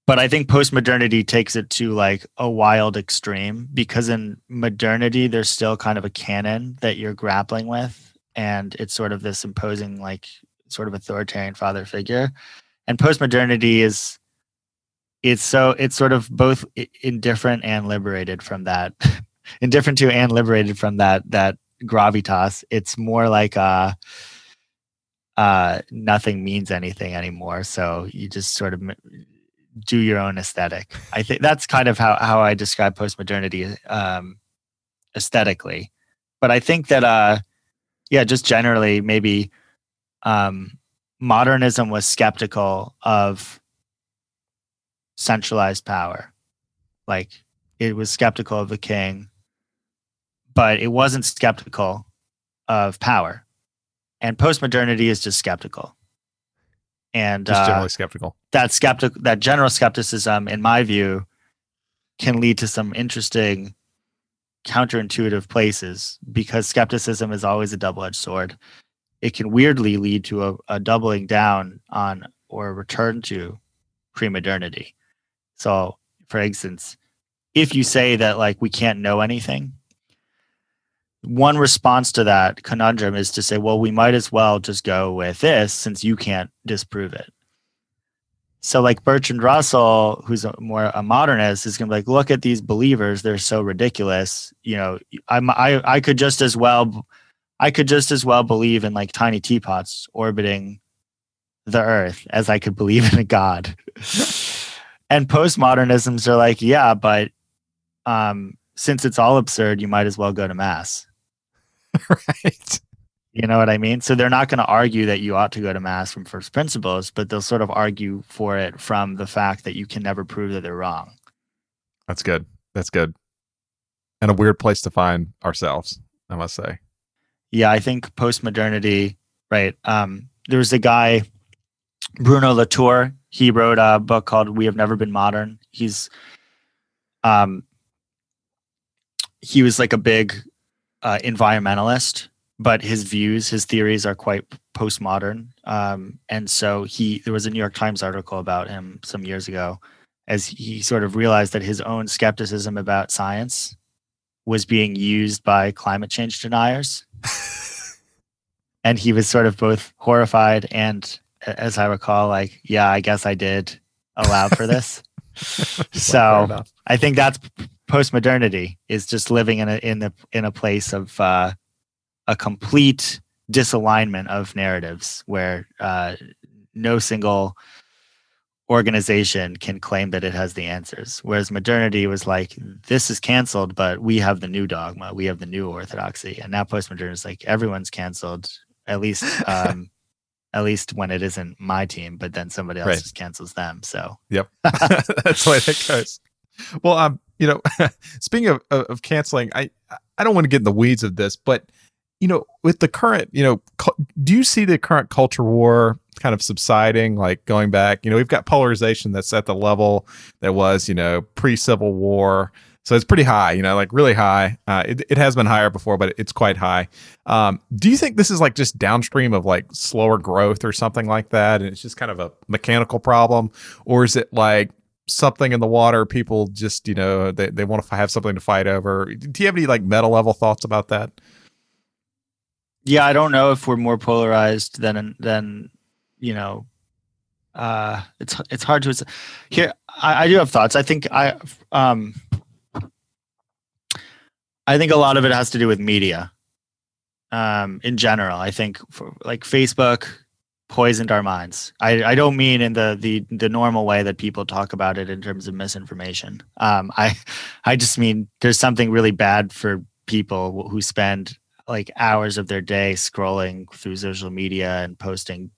but I think postmodernity takes it to like a wild extreme because in modernity there's still kind of a canon that you're grappling with and it's sort of this imposing like sort of authoritarian father figure. And postmodernity is it's so it's sort of both indifferent and liberated from that. Indifferent to and liberated from that that gravitas. It's more like uh uh nothing means anything anymore. So you just sort of do your own aesthetic. I think that's kind of how, how I describe postmodernity um, aesthetically. But I think that, uh, yeah, just generally, maybe um, modernism was skeptical of centralized power. Like it was skeptical of the king, but it wasn't skeptical of power. And postmodernity is just skeptical and just generally uh, skeptical. That skeptic, that general skepticism, in my view, can lead to some interesting counterintuitive places because skepticism is always a double-edged sword. It can weirdly lead to a, a doubling down on or a return to pre-modernity. So, for instance, if you say that like we can't know anything, one response to that conundrum is to say, well, we might as well just go with this since you can't disprove it. So, like Bertrand Russell, who's a more a modernist, is going to be like, look at these believers; they're so ridiculous. You know, I'm I I could just as well, I could just as well believe in like tiny teapots orbiting the Earth as I could believe in a God. and postmodernisms are like, yeah, but um, since it's all absurd, you might as well go to mass. right. You know what I mean? So they're not going to argue that you ought to go to mass from first principles, but they'll sort of argue for it from the fact that you can never prove that they're wrong. That's good. That's good. And a weird place to find ourselves, I must say. Yeah, I think post-modernity, right? Um, there was a guy, Bruno Latour. He wrote a book called "We Have Never Been Modern." He's, um, he was like a big uh, environmentalist, but his views, his theories are quite postmodern. Um, and so he, there was a New York Times article about him some years ago, as he sort of realized that his own skepticism about science was being used by climate change deniers. and he was sort of both horrified and, as I recall, like, yeah, I guess I did allow for this. so I think that's post modernity is just living in a in the in a place of uh, a complete disalignment of narratives where uh, no single organization can claim that it has the answers. Whereas modernity was like this is canceled but we have the new dogma. We have the new orthodoxy. And now postmodern is like everyone's canceled at least um at least when it isn't my team but then somebody else right. just cancels them. So yep. That's the way it goes. Well um you know, speaking of, of canceling, I I don't want to get in the weeds of this, but you know, with the current, you know, cu- do you see the current culture war kind of subsiding, like going back? You know, we've got polarization that's at the level that was, you know, pre Civil War. So it's pretty high, you know, like really high. Uh, it, it has been higher before, but it's quite high. Um, do you think this is like just downstream of like slower growth or something like that? And it's just kind of a mechanical problem? Or is it like something in the water people just you know they, they want to have something to fight over. Do you have any like meta level thoughts about that? Yeah i don't know if we're more polarized than than you know uh it's it's hard to here I, I do have thoughts. I think i um i think a lot of it has to do with media um in general. I think for like facebook poisoned our minds. I, I don't mean in the, the the normal way that people talk about it in terms of misinformation. Um, I I just mean there's something really bad for people who spend like hours of their day scrolling through social media and posting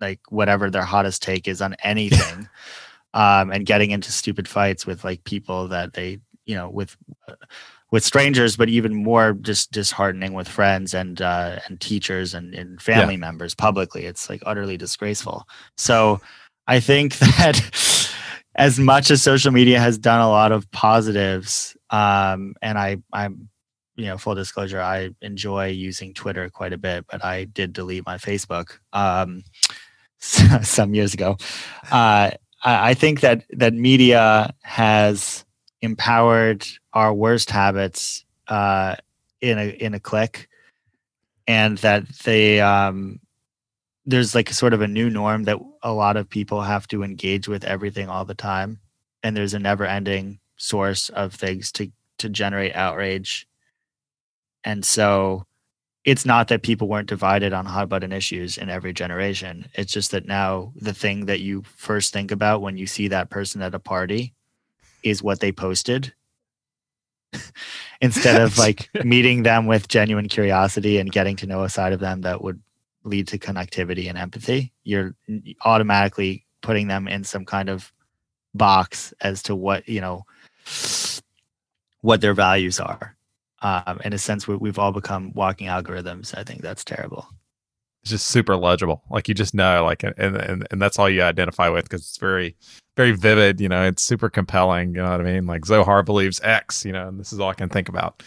like whatever their hottest take is on anything um, and getting into stupid fights with like people that they you know with uh, with strangers, but even more just disheartening with friends and uh, and teachers and, and family yeah. members publicly. It's like utterly disgraceful. So I think that as much as social media has done a lot of positives, um, and I I'm you know full disclosure I enjoy using Twitter quite a bit, but I did delete my Facebook um, some years ago. Uh, I think that that media has empowered our worst habits uh, in a in a click, and that they um, there's like sort of a new norm that a lot of people have to engage with everything all the time, and there's a never ending source of things to to generate outrage, and so it's not that people weren't divided on hot button issues in every generation. It's just that now the thing that you first think about when you see that person at a party is what they posted. Instead of like meeting them with genuine curiosity and getting to know a side of them that would lead to connectivity and empathy. You're automatically putting them in some kind of box as to what, you know, what their values are. Um, in a sense we, we've all become walking algorithms. I think that's terrible it's just super legible. Like you just know like and and, and that's all you identify with because it's very very vivid you know it's super compelling you know what i mean? Like zohar believes x you know and this is all i can think about.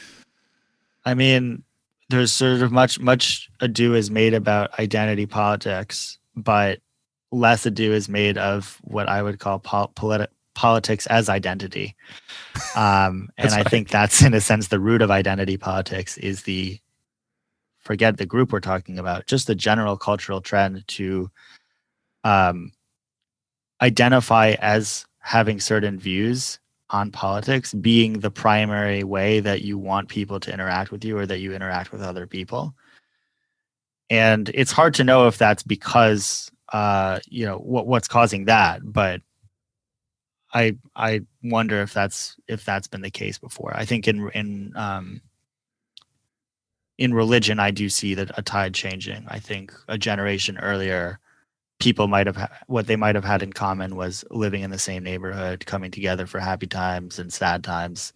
I mean there's sort of much much ado is made about identity politics but less ado is made of what i would call pol- politi- politics as identity. Um, and I think that's in a sense the root of identity politics is the forget the group we're talking about, just the general cultural trend to um, identify as having certain views on politics being the primary way that you want people to interact with you or that you interact with other people. And it's hard to know if that's because uh, you know what what's causing that, but I I wonder if that's if that's been the case before. I think in in um, in religion, I do see that a tide changing. I think a generation earlier, people might have what they might have had in common was living in the same neighborhood, coming together for happy times and sad times.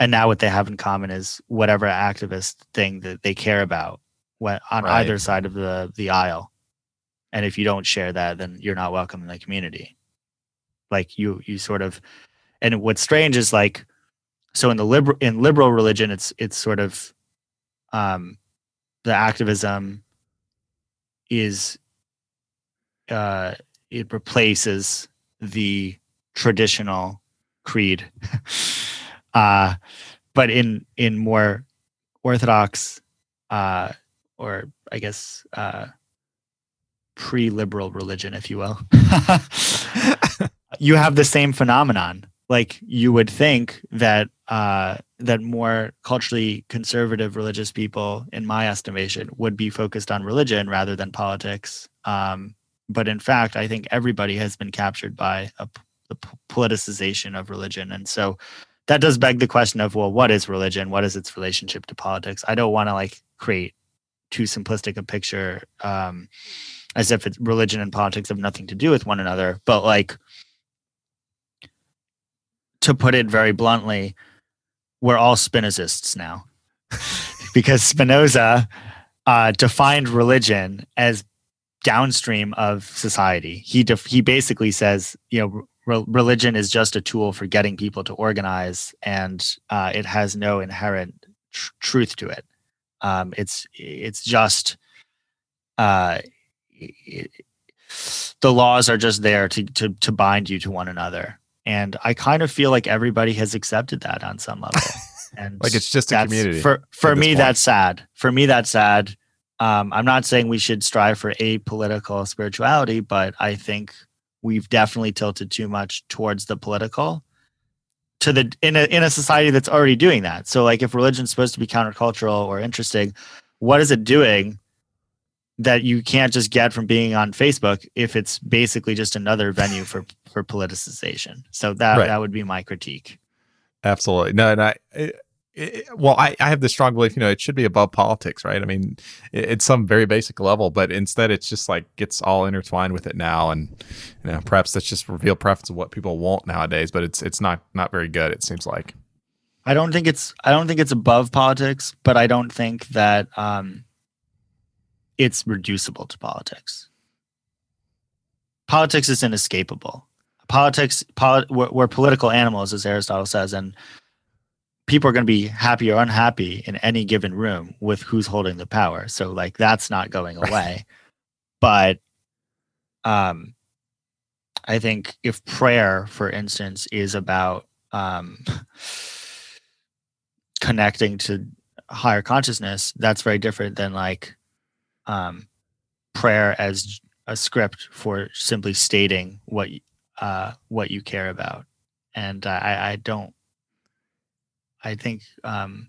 And now what they have in common is whatever activist thing that they care about what, on right. either side of the the aisle. And if you don't share that, then you're not welcome in the community like you you sort of and what's strange is like so in the liberal in liberal religion it's it's sort of um the activism is uh it replaces the traditional creed uh but in in more orthodox uh or i guess uh pre-liberal religion if you will you have the same phenomenon. Like you would think that uh, that more culturally conservative religious people, in my estimation, would be focused on religion rather than politics. Um, but in fact, I think everybody has been captured by a, the politicization of religion, and so that does beg the question of well, what is religion? What is its relationship to politics? I don't want to like create too simplistic a picture um, as if it's religion and politics have nothing to do with one another, but like to put it very bluntly, we're all Spinozists now, because Spinoza uh, defined religion as downstream of society. He def- he basically says, you know, re- religion is just a tool for getting people to organize, and uh, it has no inherent tr- truth to it. Um, it's it's just uh, it, the laws are just there to to to bind you to one another and I kind of feel like everybody has accepted that on some level. And like it's just a community. For for me, point. that's sad. For me, that's sad. Um, I'm not saying we should strive for apolitical spirituality, but I think we've definitely tilted too much towards the political to the in a in a society that's already doing that. So like if religion's supposed to be countercultural or interesting, what is it doing that you can't just get from being on Facebook if it's basically just another venue for for politicization. So that right. that would be my critique. Absolutely. No, and I it, it, well, I, I have the strong belief, you know, it should be above politics, right? I mean, it, it's some very basic level, but instead it's just like gets all intertwined with it now. And, you know, perhaps that's just reveal preference of what people want nowadays, but it's, it's not, not very good. It seems like. I don't think it's, I don't think it's above politics, but I don't think that, um, it's reducible to politics. Politics is inescapable. Politics, polit- we're, we're political animals, as Aristotle says, and people are going to be happy or unhappy in any given room with who's holding the power. So, like, that's not going away. but, um, I think if prayer, for instance, is about um, connecting to higher consciousness, that's very different than like um, prayer as a script for simply stating what uh, what you care about. And I, I don't. I think um,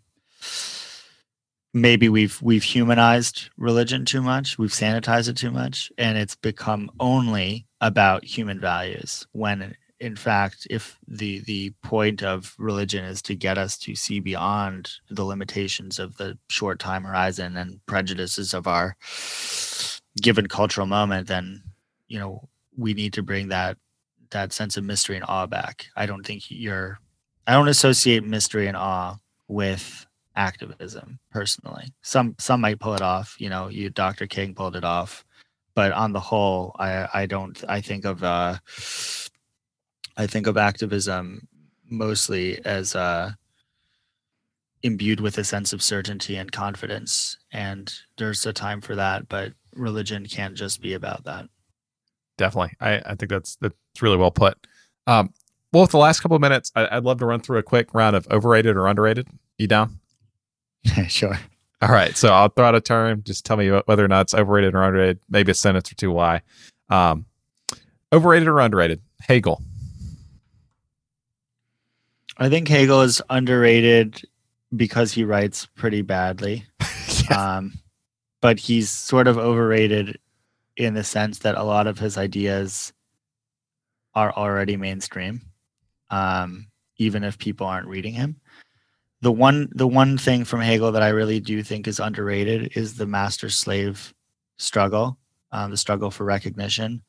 maybe we've we've humanized religion too much we've sanitized it too much and it's become only about human values when in fact if the the point of religion is to get us to see beyond the limitations of the short time horizon and prejudices of our given cultural moment then you know we need to bring that that sense of mystery and awe back i don't think you're i don't associate mystery and awe with activism personally. Some some might pull it off. You know, you Dr. King pulled it off, but on the whole, I I don't. I think of uh, I think of activism mostly as uh, imbued with a sense of certainty and confidence. And there's a time for that, but religion can't just be about that. Definitely, I I think that's that's really well put. Um, well, with the last couple of minutes, I, would love to run through a quick round of overrated or underrated. You down? sure. All right. So I'll throw out a term. Just tell me whether or not it's overrated or underrated. Maybe a sentence or two why. Um, overrated or underrated? Hegel. I think Hegel is underrated because he writes pretty badly. yeah. um, but he's sort of overrated in the sense that a lot of his ideas are already mainstream, um, even if people aren't reading him the one the one thing from Hegel that I really do think is underrated is the master slave struggle, um, the struggle for recognition.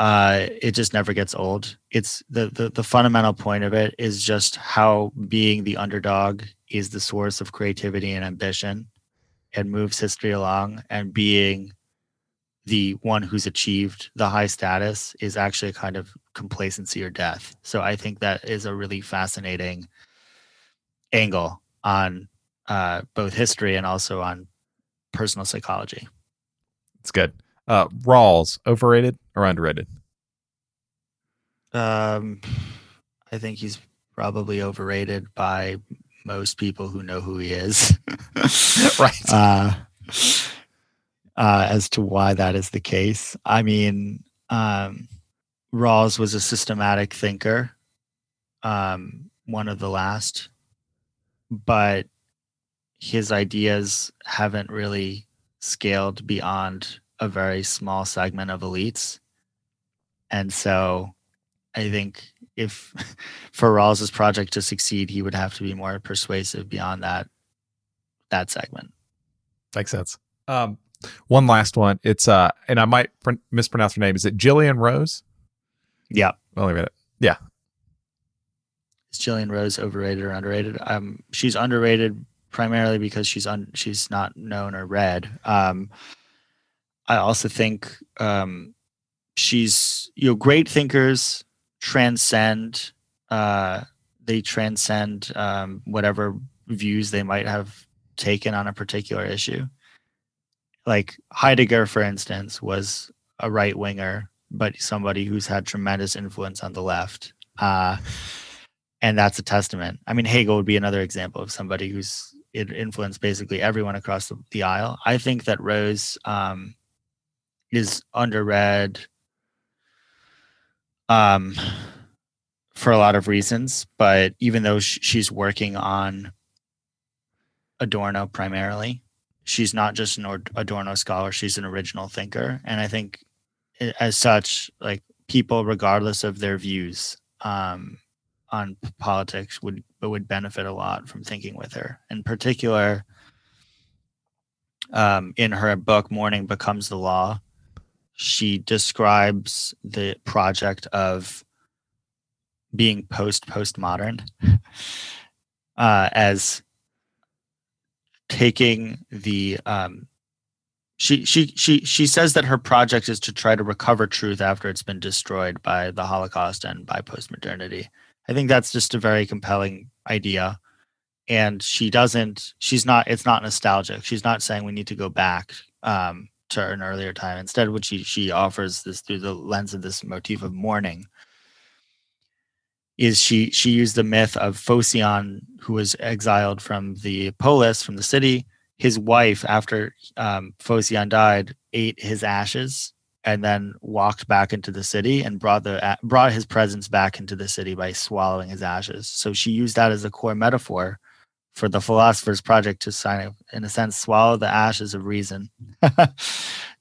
Uh, it just never gets old. It's the, the the fundamental point of it is just how being the underdog is the source of creativity and ambition, and moves history along, and being the one who's achieved the high status is actually a kind of complacency or death. So I think that is a really fascinating angle on uh, both history and also on personal psychology. It's good. Uh, Rawls, overrated or underrated? Um, I think he's probably overrated by most people who know who he is. right. Uh, uh, as to why that is the case, I mean, um, Rawls was a systematic thinker, um, one of the last but his ideas haven't really scaled beyond a very small segment of elites. And so I think if for Rawls's project to succeed, he would have to be more persuasive beyond that that segment. Makes sense. Um, one last one. It's uh, and I might pr- mispronounce her name. Is it Gillian Rose? Yeah. Wait read it. Yeah. Is Gillian Rose overrated or underrated? Um, she's underrated primarily because she's un, she's not known or read. Um, I also think um, she's you know great thinkers transcend uh, they transcend um, whatever views they might have taken on a particular issue. Like Heidegger, for instance, was a right winger, but somebody who's had tremendous influence on the left. Uh, and that's a testament. I mean, Hegel would be another example of somebody who's influenced basically everyone across the, the aisle. I think that Rose um, is underread um, for a lot of reasons, but even though sh- she's working on Adorno primarily, she's not just an Adorno scholar; she's an original thinker, and I think, as such, like people, regardless of their views, um, on politics would would benefit a lot from thinking with her. In particular, um, in her book "Mourning Becomes the Law," she describes the project of being post postmodern uh, as taking the um, she she she she says that her project is to try to recover truth after it's been destroyed by the Holocaust and by postmodernity. I think that's just a very compelling idea. And she doesn't, she's not, it's not nostalgic. She's not saying we need to go back um, to an earlier time. Instead, what she she offers this through the lens of this motif of mourning is she she used the myth of Phocion, who was exiled from the polis, from the city. His wife, after um, Phocion died, ate his ashes and then walked back into the city and brought the brought his presence back into the city by swallowing his ashes. So she used that as a core metaphor for the philosopher's project to sign of, in a sense swallow the ashes of reason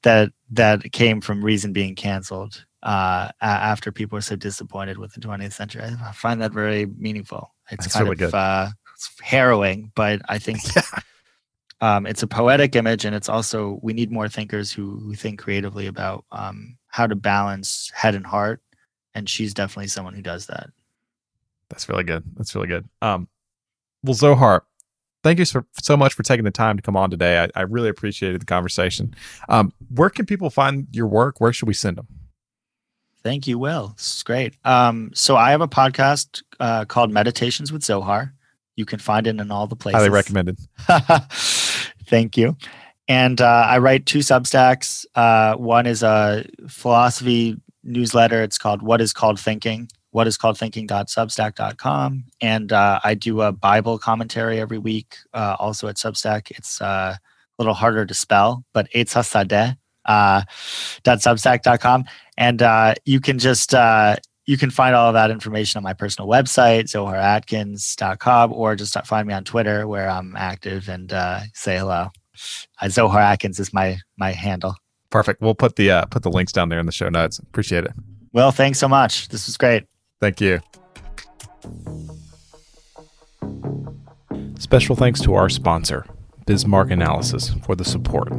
that that came from reason being canceled uh, after people were so disappointed with the 20th century. I find that very meaningful. It's That's kind really of uh, it's harrowing, but I think um, it's a poetic image, and it's also we need more thinkers who who think creatively about um, how to balance head and heart. And she's definitely someone who does that. That's really good. That's really good. Um, well, Zohar, thank you so, so much for taking the time to come on today. I, I really appreciated the conversation. Um, where can people find your work? Where should we send them? Thank you, Will. This is great. Um, so I have a podcast uh, called Meditations with Zohar. You can find it in all the places. Highly recommended. Thank you. And uh, I write two Substacks. Uh, one is a philosophy newsletter. It's called What is Called Thinking what is called thinking.substack.com. And uh, I do a Bible commentary every week, uh, also at Substack. It's uh, a little harder to spell, but it's hasadeh. Uh, substack.com and uh, you can just uh, you can find all of that information on my personal website zoharatkins.com or just find me on twitter where i'm active and uh, say hello. Zohar atkins is my my handle. Perfect. We'll put the uh, put the links down there in the show notes. Appreciate it. Well thanks so much. This was great Thank you. Special thanks to our sponsor, Bismarck Analysis, for the support.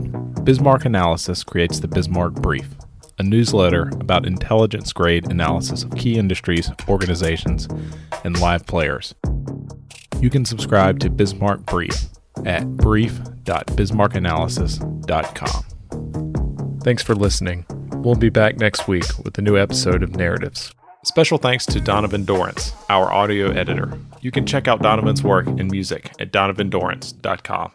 Bismarck Analysis creates the Bismarck Brief, a newsletter about intelligence grade analysis of key industries, organizations, and live players. You can subscribe to Bismarck Brief at brief.bismarckanalysis.com. Thanks for listening. We'll be back next week with a new episode of Narratives. Special thanks to Donovan Dorrance, our audio editor. You can check out Donovan's work and music at donovandorrance.com.